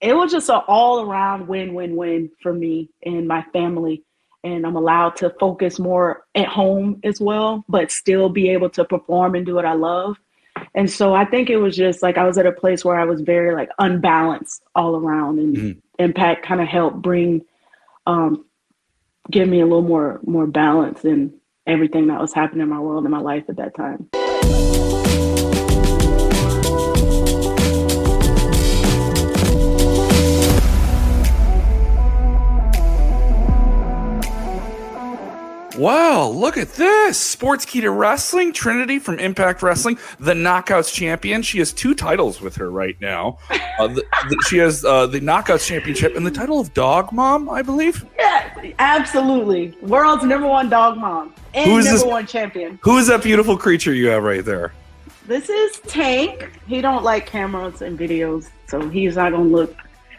it was just an all around win win win for me and my family. And I'm allowed to focus more at home as well, but still be able to perform and do what I love. And so I think it was just like I was at a place where I was very like unbalanced all around, and mm-hmm. Impact kind of helped bring, um, give me a little more more balance in everything that was happening in my world and my life at that time. Look at this. Sportskeeda Wrestling, Trinity from Impact Wrestling, the Knockouts champion. She has two titles with her right now. Uh, the, the, she has uh, the Knockouts championship and the title of Dog Mom, I believe. Yeah, absolutely. World's number one dog mom and number this, one champion. Who is that beautiful creature you have right there? This is Tank. He don't like cameras and videos, so he's not gonna look.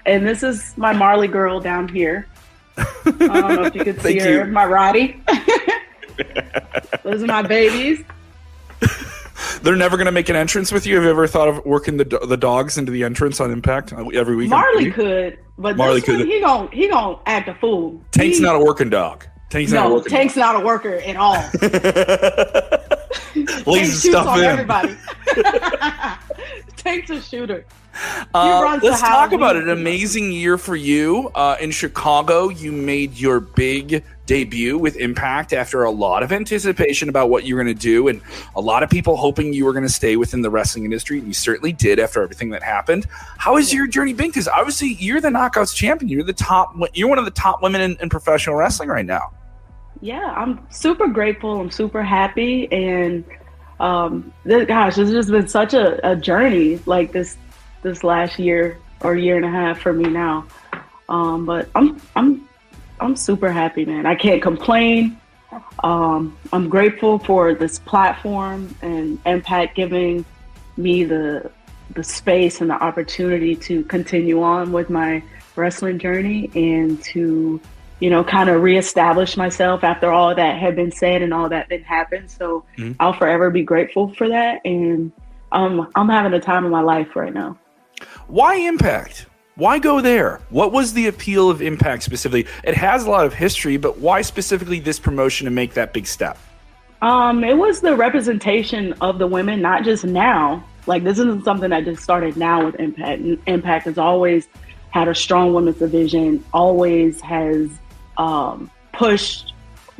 And this is my Marley girl down here. I don't know if you could see her. You. My Roddy. Those are my babies. They're never going to make an entrance with you. Have you ever thought of working the the dogs into the entrance on Impact every week? Marley could, but Marley could. One, he gon' he gon' act a fool. Tank's he, not a working dog. Tank's no, not a working Tank's dog. not a worker at all. Lays stuff on in. everybody. Tank's a shooter. Uh, let's talk about. An amazing year for you uh, in Chicago. You made your big debut with Impact after a lot of anticipation about what you were going to do, and a lot of people hoping you were going to stay within the wrestling industry. And you certainly did after everything that happened. How has your journey been? Because obviously you're the Knockouts champion. You're the top. You're one of the top women in, in professional wrestling right now. Yeah, I'm super grateful. I'm super happy, and um, this, gosh, it's just been such a, a journey. Like this this last year or year and a half for me now. Um, but I'm I'm I'm super happy, man. I can't complain. Um, I'm grateful for this platform and Impact giving me the the space and the opportunity to continue on with my wrestling journey and to you know kind of reestablish myself after all that had been said and all that had happened so mm-hmm. i'll forever be grateful for that and um, i'm having a time of my life right now why Impact? Why go there? What was the appeal of Impact specifically? It has a lot of history, but why specifically this promotion to make that big step? Um, it was the representation of the women, not just now. Like this isn't something that just started now with Impact. Impact has always had a strong women's division. Always has um, pushed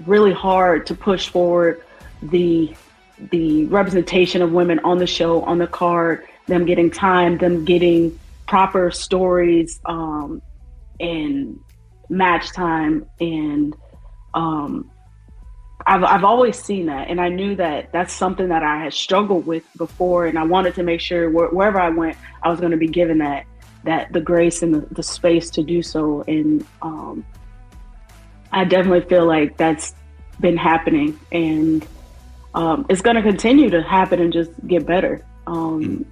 really hard to push forward the the representation of women on the show, on the card, them getting time, them getting proper stories um, and match time and um, I've, I've always seen that. And i knew that that's something that i had struggled with before. And i wanted to make sure wh- wherever i went i was going to be given that that the grace and the, the space to do so. And um, i definitely feel like that's been happening. And um, it's going to continue to happen and just get better. Um, mm.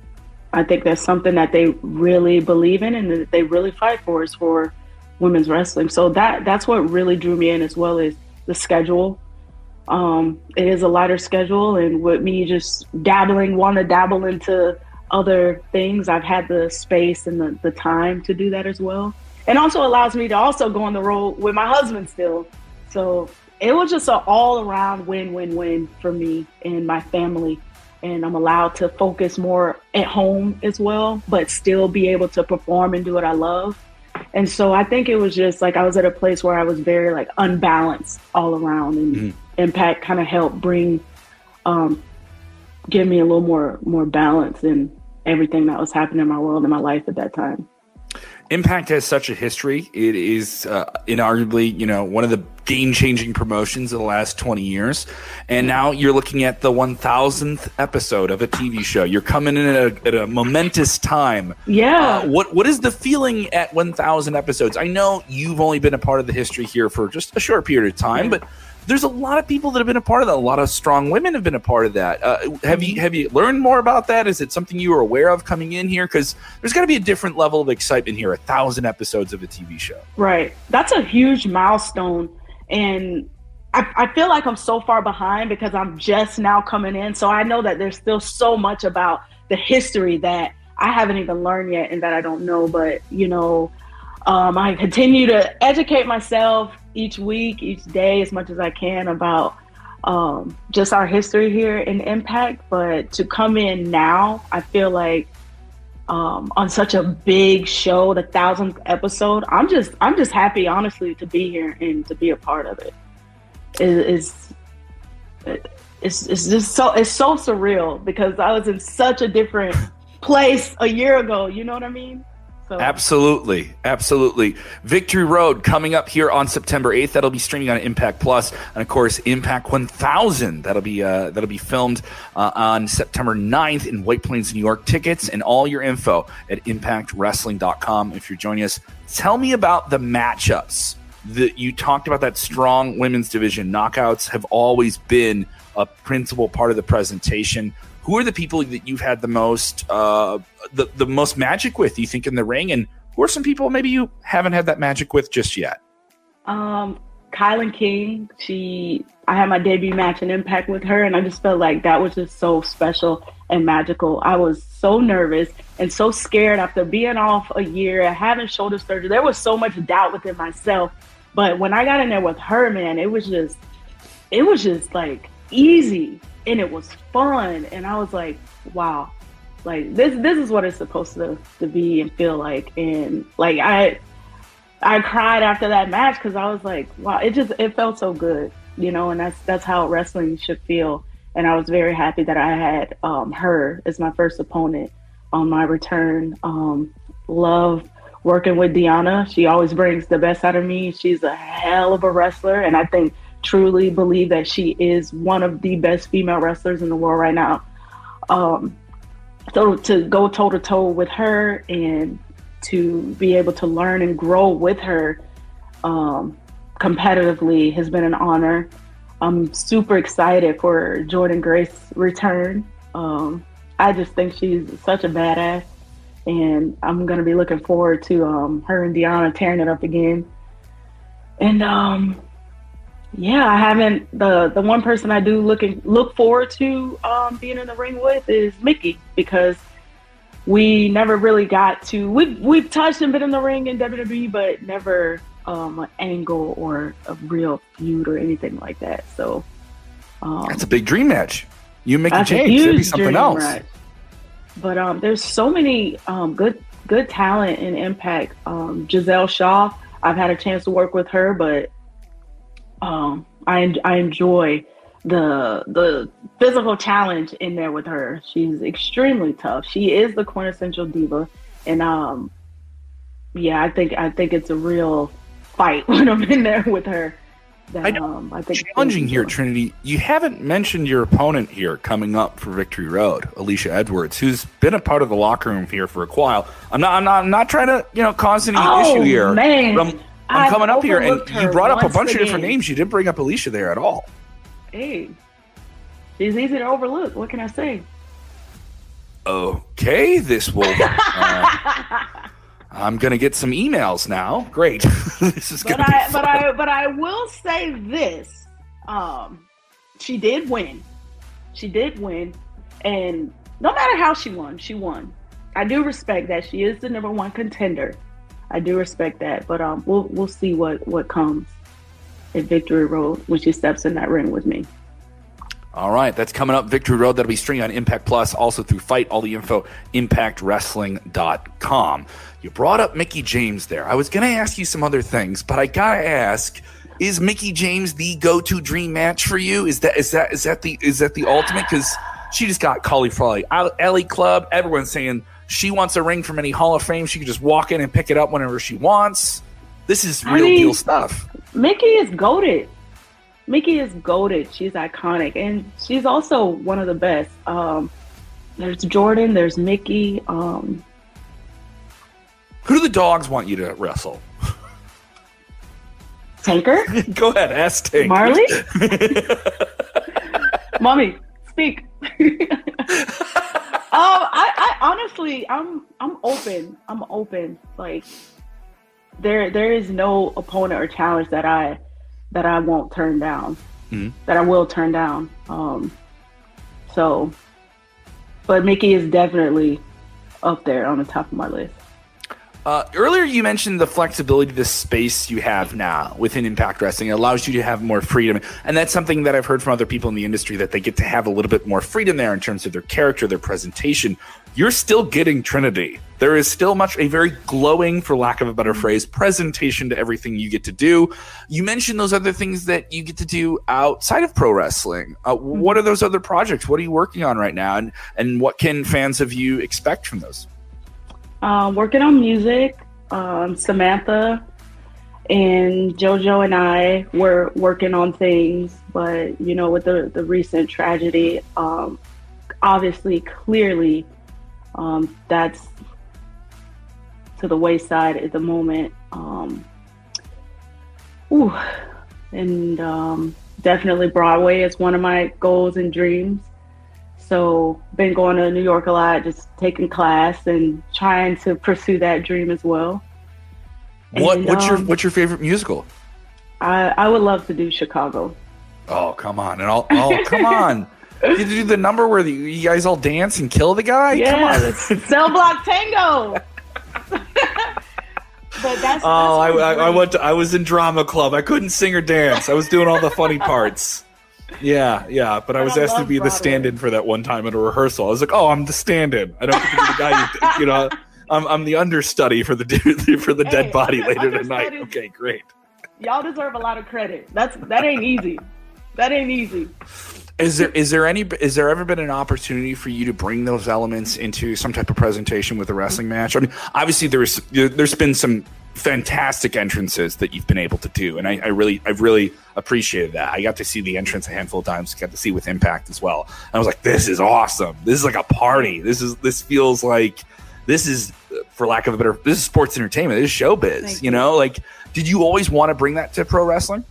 I think that's something that they really believe in and that they really fight for is for women's wrestling. So that that's what really drew me in as well as the schedule. Um, it is a lighter schedule, and with me just dabbling, want to dabble into other things, I've had the space and the, the time to do that as well. And also allows me to also go on the road with my husband still. So it was just an all around win win win for me and my family and I'm allowed to focus more at home as well, but still be able to perform and do what I love. And so I think it was just like I was at a place where I was very like unbalanced all around, and mm-hmm. Impact kind of helped bring, um, give me a little more more balance in everything that was happening in my world and my life at that time. Impact has such a history. It is uh, inarguably, you know, one of the game-changing promotions of the last 20 years. And now you're looking at the 1000th episode of a TV show. You're coming in at a, at a momentous time. Yeah. Uh, what What is the feeling at 1000 episodes? I know you've only been a part of the history here for just a short period of time, but there's a lot of people that have been a part of that. A lot of strong women have been a part of that. Uh, have you mm-hmm. have you learned more about that? Is it something you were aware of coming in here? Because there's got to be a different level of excitement here. A thousand episodes of a TV show. Right. That's a huge milestone, and I, I feel like I'm so far behind because I'm just now coming in. So I know that there's still so much about the history that I haven't even learned yet and that I don't know. But, you know, um, I continue to educate myself each week, each day, as much as I can about um, just our history here in Impact. But to come in now, I feel like um, on such a big show, the thousandth episode, I'm just I'm just happy, honestly, to be here and to be a part of it. It is it's it's just so it's so surreal because I was in such a different place a year ago. You know what I mean? So. Absolutely, absolutely. Victory Road coming up here on September eighth. That'll be streaming on Impact Plus, and of course Impact One Thousand. That'll be uh, that'll be filmed uh, on September 9th in White Plains, New York. Tickets and all your info at ImpactWrestling.com. If you're joining us, tell me about the matchups that you talked about. That strong women's division knockouts have always been a principal part of the presentation who are the people that you've had the most uh, the the most magic with? You think in the ring, and who are some people maybe you haven't had that magic with just yet? Um, Kilynn King. She, I had my debut match in Impact with her, and I just felt like that was just so special and magical. I was so nervous and so scared after being off a year, having shoulder surgery. There was so much doubt within myself. But when I got in there with her, man, it was just, it was just like easy and it was fun. And i was like wow like this this is what it's supposed to, to be and feel like. And like i i cried after that match because i was like wow it just it felt so good you know and that's that's how wrestling should feel. And i was very happy that i had um, her as my first opponent on my return. Um, love working with deonna she always brings the best out of me. She's a hell of a wrestler. And i think truly believe that she is one of the best female wrestlers in the world right now. Um, so to go toe to toe with her and to be able to learn and grow with her um, competitively has been an honor. I'm super excited for Jordynne Grace return. Um, I just think she's such a badass, and I'm gonna be looking forward to um, her and Deonna tearing it up again. And um, yeah, I haven't. the The one person I do looking look forward to um, being in the ring with is Mickie because we never really got to. We we've touched and been in the ring in WWE, but never um, an angle or a real feud or anything like that. So um, that's a big dream match. You Mickie James, it'd be something else. Match. But um, there's so many um, good good talent in Impact. Um, Gisele Shaw, I've had a chance to work with her, but um, I I enjoy the the physical challenge in there with her. She's extremely tough. She is the quintessential diva, and um, yeah, I think I think it's a real fight when I'm in there with her. That, I, know, um, I think challenging here, Trinity. You haven't mentioned your opponent here coming up for Victory Road, Alisha Edwards, who's been a part of the locker room here for a while. I'm not, I'm not, I'm not trying to, you know, cause any oh, issue here. Man. I'm I've coming up here, and you brought up a bunch of different names. You didn't bring up Alisha there at all. Hey, she's easy to overlook. What can I say? Okay, this will. Uh, I'm gonna get some emails now. Great, this is but gonna. I, but I, but I will say this: um, she did win. She did win, and no matter how she won, she won. I do respect that she is the number one contender I do respect that, but um, we'll we'll see what what comes at Victory Road when she steps in that ring with me. All right, that's coming up. Victory Road. That'll be streaming on Impact Plus, also through FITE, All the info, ImpactWrestling.com. You brought up Mickie James there. I was going to ask you some other things, but I gotta ask: Is Mickie James the go-to dream match for you? Is that is that is that the is that the ultimate? Because she just got cauliflower alley club. Everyone's saying she wants a ring from any Hall of Fame. She can just walk in and pick it up whenever she wants. This is real I mean, deal stuff. Mickie is goaded. Mickie is goaded. She's iconic, and she's also one of the best. Um, there's Jordynne. There's Mickie. Um, Who do the dogs want you to wrestle? Tanker. Go ahead, ask Tank. Marley. Mommy, speak. Um, I, I honestly, I'm I'm open. I'm open. Like there there is no opponent or challenge that I that I won't turn down. Mm-hmm. That I will turn down. Um, so, but Mickie is definitely up there on the top of my list. Uh, earlier, you mentioned the flexibility, the space you have now within Impact Wrestling. It allows you to have more freedom. And that's something that I've heard from other people in the industry that they get to have a little bit more freedom there in terms of their character, their presentation. You're still getting Trinity. There is still much a very glowing, for lack of a better phrase, presentation to everything you get to do. You mentioned those other things that you get to do outside of pro wrestling. Uh, what are those other projects? What are you working on right now? And, and what can fans of you expect from those? Uh, working on music. Um, Samantha and JoJo and I were working on things, but you know, with the, the recent tragedy, um, obviously, clearly, um, that's to the wayside at the moment. Um, ooh, and um, definitely Broadway is one of my goals and dreams. So been going to New York a lot, just taking class and trying to pursue that dream as well. What and, what's um, your what's your favorite musical? I I would love to do Chicago. Oh come on and all oh come on. You do the number where the, you guys all dance and kill the guy? Yeah, Cell Block Tango. but that's, oh, that's I, I, I, went. To, I was in drama club. I couldn't sing or dance. I was doing all the funny parts. Yeah, yeah, but I was asked to be Broadway. the stand-in for that one time at a rehearsal. I was like, "Oh, I'm the stand-in. I don't get to be the guy you, you know. I'm, I'm the understudy for the for the hey, dead body later tonight." Okay, great. Y'all deserve a lot of credit. That's that ain't easy. That ain't easy. Is there is there any is there ever been an opportunity for you to bring those elements into some type of presentation with a wrestling match? I mean, obviously there's there's been some fantastic entrances that you've been able to do, and I, I, really, I've really appreciated that. I got to see the entrance a handful of times, got to see with Impact as well. I was like, this is awesome. This is like a party. This is this feels like this is, for lack of a better, this is sports entertainment. This is showbiz. You, you know, like, did you always want to bring that to pro wrestling?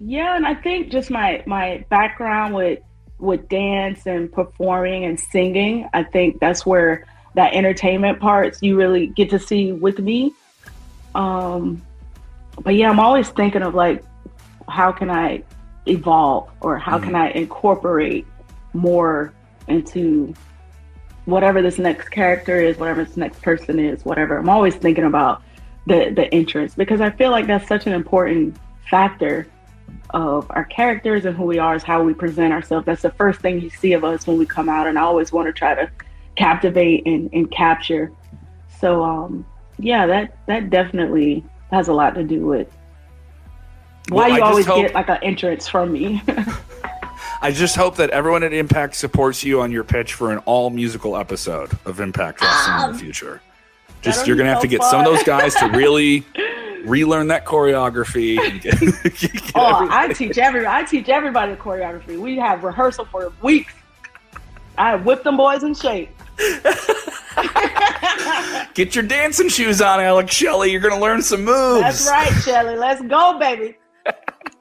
Yeah, and I think just my my background with with dance and performing and singing, I think that's where that entertainment parts you really get to see with me um, but yeah, I'm always thinking of like, how can I evolve or how mm-hmm. can I incorporate more into whatever this next character is, whatever this next person is, whatever. I'm always thinking about the the entrance because I feel like that's such an important factor of our characters and who we are is how we present ourselves. That's the first thing you see of us when we come out, and I always want to try to captivate and, and capture. So um, yeah, that that definitely has a lot to do with why well, you always hope, get like an entrance from me. I just hope that everyone at Impact supports you on your pitch for an all musical episode of Impact Wrestling um, in the future. Just you're gonna have so to get fun. some of those guys to really relearn that choreography. Get, get oh, I teach every I teach everybody the choreography. We have rehearsal for weeks. I whip them boys in shape. Get your dancing shoes on, Alex Shelley. You're going to learn some moves. That's right, Shelley. Let's go, baby.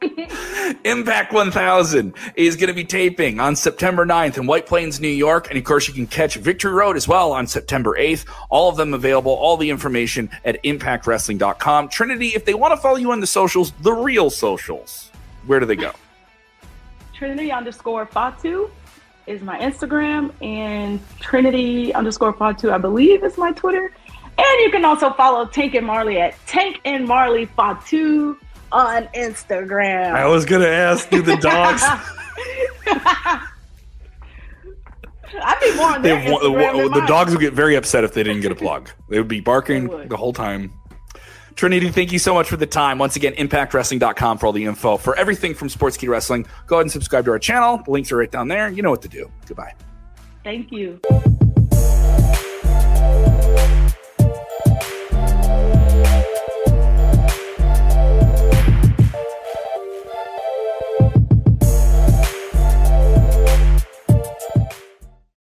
Impact 1000 is going to be taping on September 9th in White Plains, New York. And of course, you can catch Victory Road as well on September 8th. All of them available, all the information at impactwrestling.com. Trinity, if they want to follow you on the socials, the real socials, where do they go? Trinity underscore Fatu is my Instagram, and Trinity underscore Fatu, I believe, is my Twitter. And you can also follow Tank and Marley at Tank and Marley Fatu on Instagram. I was gonna ask, do the dogs? I'd be more on their Instagram the, the dogs would get very upset if they didn't get a plug. They would be barking would. the whole time. Trinity, thank you so much for the time. Once again, impactwrestling.com for all the info. For everything from Sportskeeda Wrestling, go ahead and subscribe to our channel. The links are right down there. You know what to do. Goodbye. Thank you.